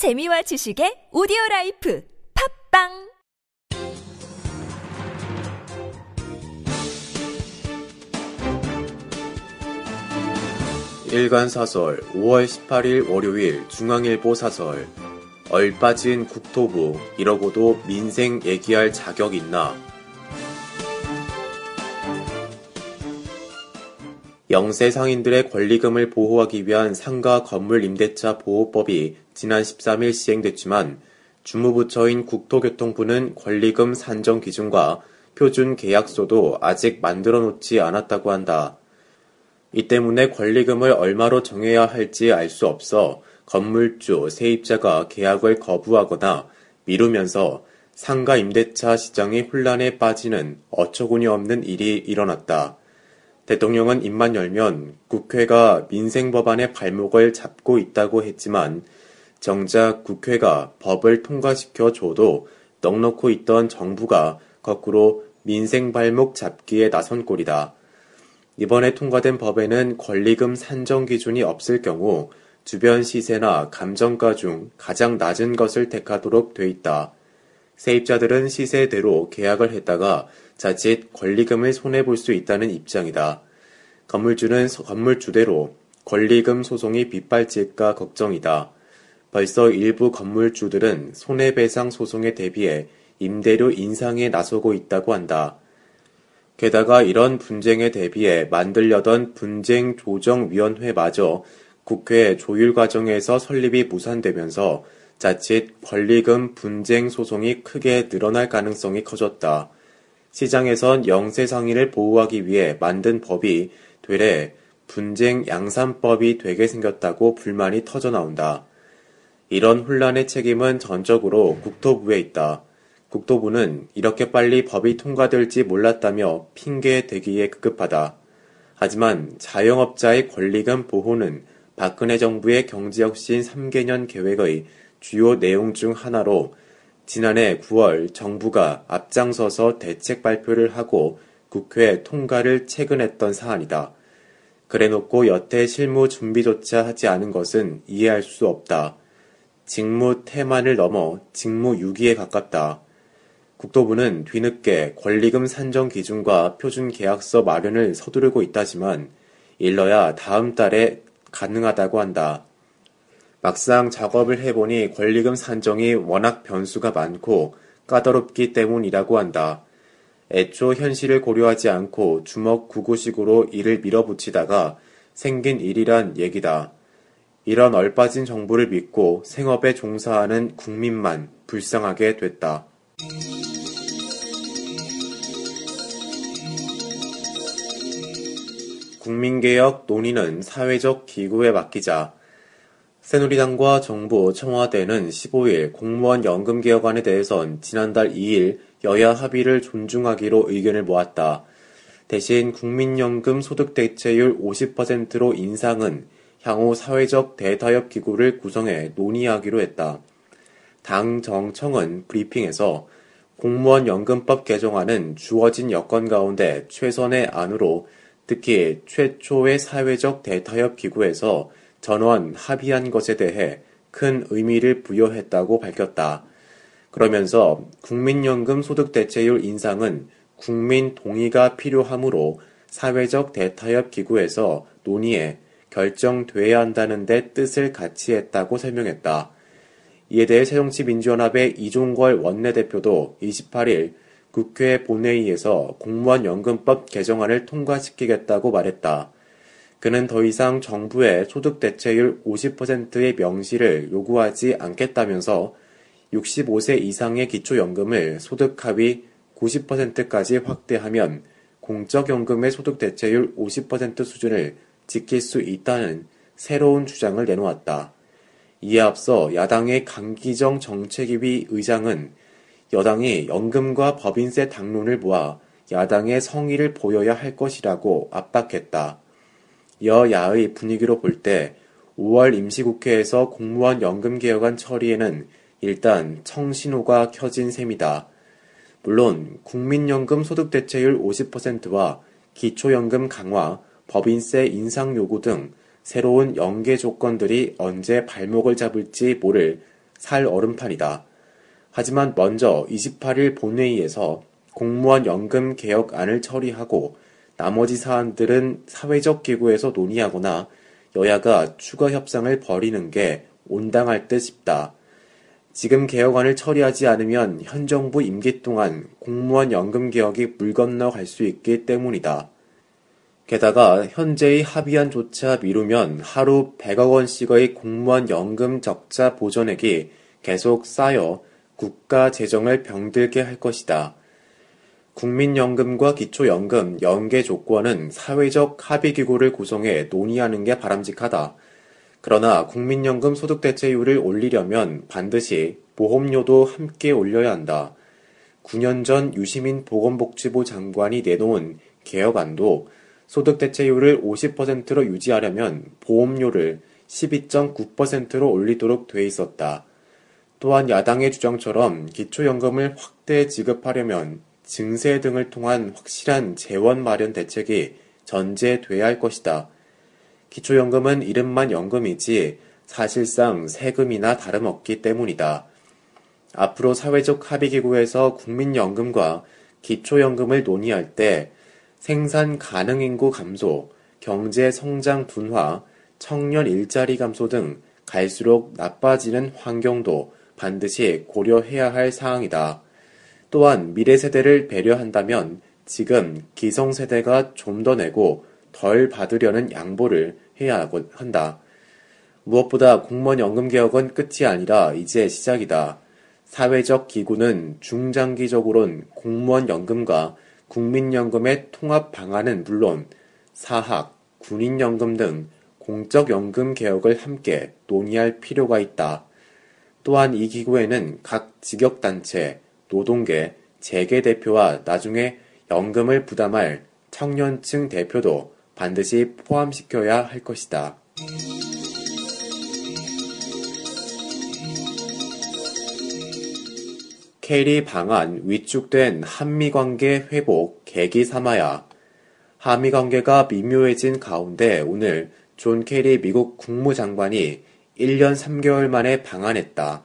재미와 지식의 오디오 life 팟빵! 일간 사설 5월 18일 월요일 중앙일보 사설. 얼빠진 국토부 이러고도 민생 얘기할 자격 있나 영세 상인들의 권리금을 보호하기 위한 상가 건물 임대차 보호법이 지난 13일 시행됐지만 주무부처인 국토교통부는 권리금 산정 기준과 표준 계약서도 아직 만들어 놓지 않았다고 한다. 이 때문에 권리금을 얼마로 정해야 할지 알 수 없어 건물주, 세입자가 계약을 거부하거나 미루면서 상가 임대차 시장이 혼란에 빠지는 어처구니 없는 일이 일어났다. 대통령은 입만 열면 국회가 민생 법안의 발목을 잡고 있다고 했지만 정작 국회가 법을 통과시켜 줘도 넉넉고 있던 정부가 거꾸로 민생 발목 잡기에 나선 꼴이다. 이번에 통과된 법에는 권리금 산정 기준이 없을 경우 주변 시세나 감정가 중 가장 낮은 것을 택하도록 돼 있다. 세입자들은 시세대로 계약을 했다가 자칫 권리금을 손해볼 수 있다는 입장이다. 건물주는 건물주대로 권리금 소송이 빗발질까 걱정이다. 벌써 일부 건물주들은 손해배상 소송에 대비해 임대료 인상에 나서고 있다고 한다. 게다가 이런 분쟁에 대비해 만들려던 분쟁조정위원회마저 국회 조율 과정에서 설립이 무산되면서 자칫 권리금 분쟁 소송이 크게 늘어날 가능성이 커졌다. 시장에선 영세 상인을 보호하기 위해 만든 법이 되레 분쟁 양산법이 되게 생겼다고 불만이 터져 나온다. 이런 혼란의 책임은 전적으로 국토부에 있다. 국토부는 이렇게 빨리 법이 통과될지 몰랐다며 핑계 대기에 급급하다. 하지만 자영업자의 권리금 보호는 박근혜 정부의 경제혁신 3개년 계획의 주요 내용 중 하나로 지난해 9월 정부가 앞장서서 대책 발표를 하고 국회 통과를 체근했던 사안이다. 그래놓고 여태 실무 준비조차 하지 않은 것은 이해할 수 없다. 직무 태만을 넘어 직무 유기에 가깝다. 국토부는 뒤늦게 권리금 산정 기준과 표준 계약서 마련을 서두르고 있다지만 일러야 다음 달에 가능하다고 한다. 막상 작업을 해보니 권리금 산정이 워낙 변수가 많고 까다롭기 때문이라고 한다. 애초 현실을 고려하지 않고 주먹 구구식으로 일을 밀어붙이다가 생긴 일이란 얘기다. 이런 얼빠진 정부를 믿고 생업에 종사하는 국민만 불쌍하게 됐다. 국민개혁 논의는 사회적 기구에 맡기자 새누리당과 정부, 청와대는 15일 공무원 연금 개혁안에 대해선 지난달 2일 여야 합의를 존중하기로 의견을 모았다. 대신 국민연금 소득 대체율 50%로 인상은 향후 사회적 대타협 기구를 구성해 논의하기로 했다. 당 정청은 브리핑에서 공무원 연금법 개정안은 주어진 여건 가운데 최선의 안으로 특히 최초의 사회적 대타협 기구에서 전원 합의한 것에 대해 큰 의미를 부여했다고 밝혔다. 그러면서 국민연금 소득 대체율 인상은 국민 동의가 필요하므로 사회적 대타협 기구에서 논의해 결정돼야 한다는 데 뜻을 같이 했다고 설명했다. 이에 대해 새정치민주연합의 이종걸 원내대표도 28일 국회 본회의에서 공무원 연금법 개정안을 통과시키겠다고 말했다. 그는 더 이상 정부의 소득 대체율 50%의 명시를 요구하지 않겠다면서 65세 이상의 기초연금을 소득 합의 90%까지 확대하면 공적연금의 소득 대체율 50% 수준을 지킬 수 있다는 새로운 주장을 내놓았다. 이에 앞서 야당의 강기정 정책위 의장은 여당이 연금과 법인세 당론을 모아 야당의 성의를 보여야 할 것이라고 압박했다. 여야의 분위기로 볼 때 5월 임시국회에서 공무원 연금 개혁안 처리에는 일단 청신호가 켜진 셈이다. 물론 국민연금 소득 대체율 50%와 기초연금 강화, 법인세 인상 요구 등 새로운 연계 조건들이 언제 발목을 잡을지 모를 살 얼음판이다. 하지만 먼저 28일 본회의에서 공무원 연금 개혁안을 처리하고 나머지 사안들은 사회적 기구에서 논의하거나 여야가 추가 협상을 벌이는 게 온당할 듯 싶다. 지금 개혁안을 처리하지 않으면 현 정부 임기 동안 공무원 연금 개혁이 물 건너 갈 수 있기 때문이다. 게다가 현재의 합의안 조차 미루면 하루 100억 원씩의 공무원 연금 적자 보전액이 계속 쌓여 국가 재정을 병들게 할 것이다. 국민연금과 기초연금 연계 조건은 사회적 합의기구를 구성해 논의하는 게 바람직하다. 그러나 국민연금 소득대체율을 올리려면 반드시 보험료도 함께 올려야 한다. 9년 전 유시민 보건복지부 장관이 내놓은 개혁안도 소득대체율을 50%로 유지하려면 보험료를 12.9%로 올리도록 돼 있었다. 또한 야당의 주장처럼 기초연금을 확대 지급하려면 증세 등을 통한 확실한 재원 마련 대책이 전제돼야 할 것이다. 기초연금은 이름만 연금이지 사실상 세금이나 다름없기 때문이다. 앞으로 사회적 합의기구에서 국민연금과 기초연금을 논의할 때 생산 가능 인구 감소, 경제 성장 둔화, 청년 일자리 감소 등 갈수록 나빠지는 환경도 반드시 고려해야 할 사항이다. 또한 미래 세대를 배려한다면 지금 기성 세대가 좀 더 내고 덜 받으려는 양보를 해야 한다. 무엇보다 공무원 연금 개혁은 끝이 아니라 이제 시작이다. 사회적 기구는 중장기적으론 공무원 연금과 국민연금의 통합 방안은 물론 사학, 군인연금 등 공적연금 개혁을 함께 논의할 필요가 있다. 또한 이 기구에는 각 직역단체, 노동계, 재계 대표와 나중에 연금을 부담할 청년층 대표도 반드시 포함시켜야 할 것이다. 케리 방한 위축된 한미 관계 회복 계기 삼아야 한미 관계가 미묘해진 가운데 오늘 존 케리 미국 국무장관이 1년 3개월 만에 방한했다.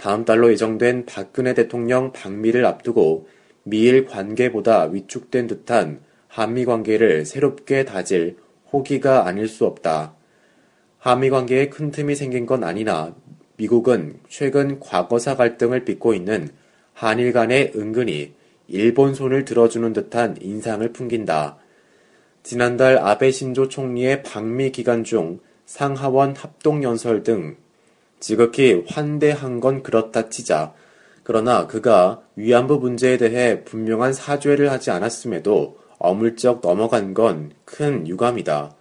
다음 달로 예정된 박근혜 대통령 방미를 앞두고 미일 관계보다 위축된 듯한 한미 관계를 새롭게 다질 호기가 아닐 수 없다. 한미 관계에 큰 틈이 생긴 건 아니나 미국은 최근 과거사 갈등을 빚고 있는 한일 간에 은근히 일본 손을 들어주는 듯한 인상을 풍긴다. 지난달 아베 신조 총리의 방미 기간 중 상하원 합동연설 등 지극히 환대한 건 그렇다 치자 그러나 그가 위안부 문제에 대해 분명한 사죄를 하지 않았음에도 어물쩍 넘어간 건 큰 유감이다.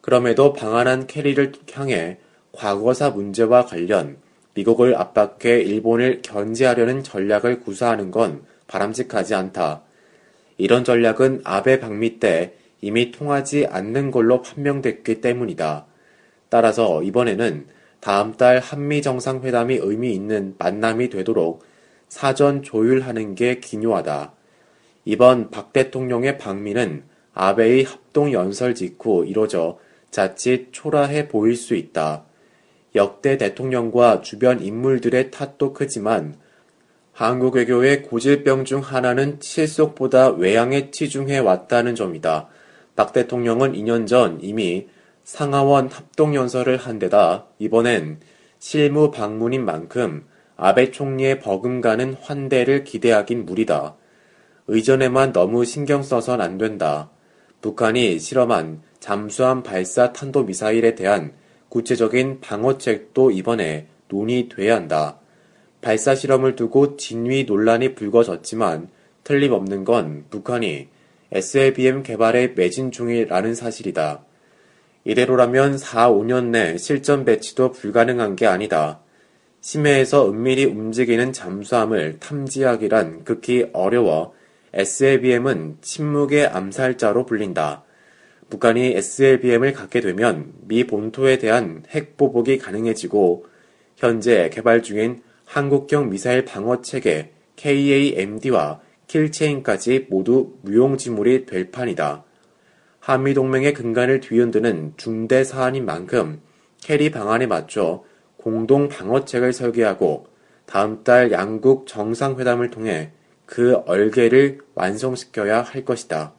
그럼에도 방한한 캐리를 향해 과거사 문제와 관련 미국을 압박해 일본을 견제하려는 전략을 구사하는 건 바람직하지 않다. 이런 전략은 아베 방미 때 이미 통하지 않는 걸로 판명됐기 때문이다. 따라서 이번에는 다음 달 한미 정상회담이 의미 있는 만남이 되도록 사전 조율하는 게 기묘하다. 이번 박 대통령의 방미는 아베의 합동 연설 직후 이뤄져 자칫 초라해 보일 수 있다. 역대 대통령과 주변 인물들의 탓도 크지만 한국 외교의 고질병 중 하나는 실속보다 외양에 치중해 왔다는 점이다. 박 대통령은 2년 전 이미 상하원 합동연설을 한 데다 이번엔 실무 방문인 만큼 아베 총리의 버금가는 환대를 기대하긴 무리다. 의전에만 너무 신경 써선 안 된다. 북한이 실험한 잠수함 발사 탄도 미사일에 대한 구체적인 방어책도 이번에 논의돼야 한다. 발사 실험을 두고 진위 논란이 불거졌지만 틀림없는 건 북한이 SLBM 개발에 매진 중이라는 사실이다. 이대로라면 4, 5년 내 실전 배치도 불가능한 게 아니다. 심해에서 은밀히 움직이는 잠수함을 탐지하기란 극히 어려워 SLBM은 침묵의 암살자로 불린다. 북한이 SLBM을 갖게 되면 미 본토에 대한 핵 보복이 가능해지고 현재 개발 중인 한국형 미사일 방어 체계 KAMD와 킬체인까지 모두 무용지물이 될 판이다. 한미동맹의 근간을 뒤흔드는 중대 사안인 만큼 케리 방한에 맞춰 공동 방어책을 설계하고 다음 달 양국 정상회담을 통해 그 얼개를 완성시켜야 할 것이다.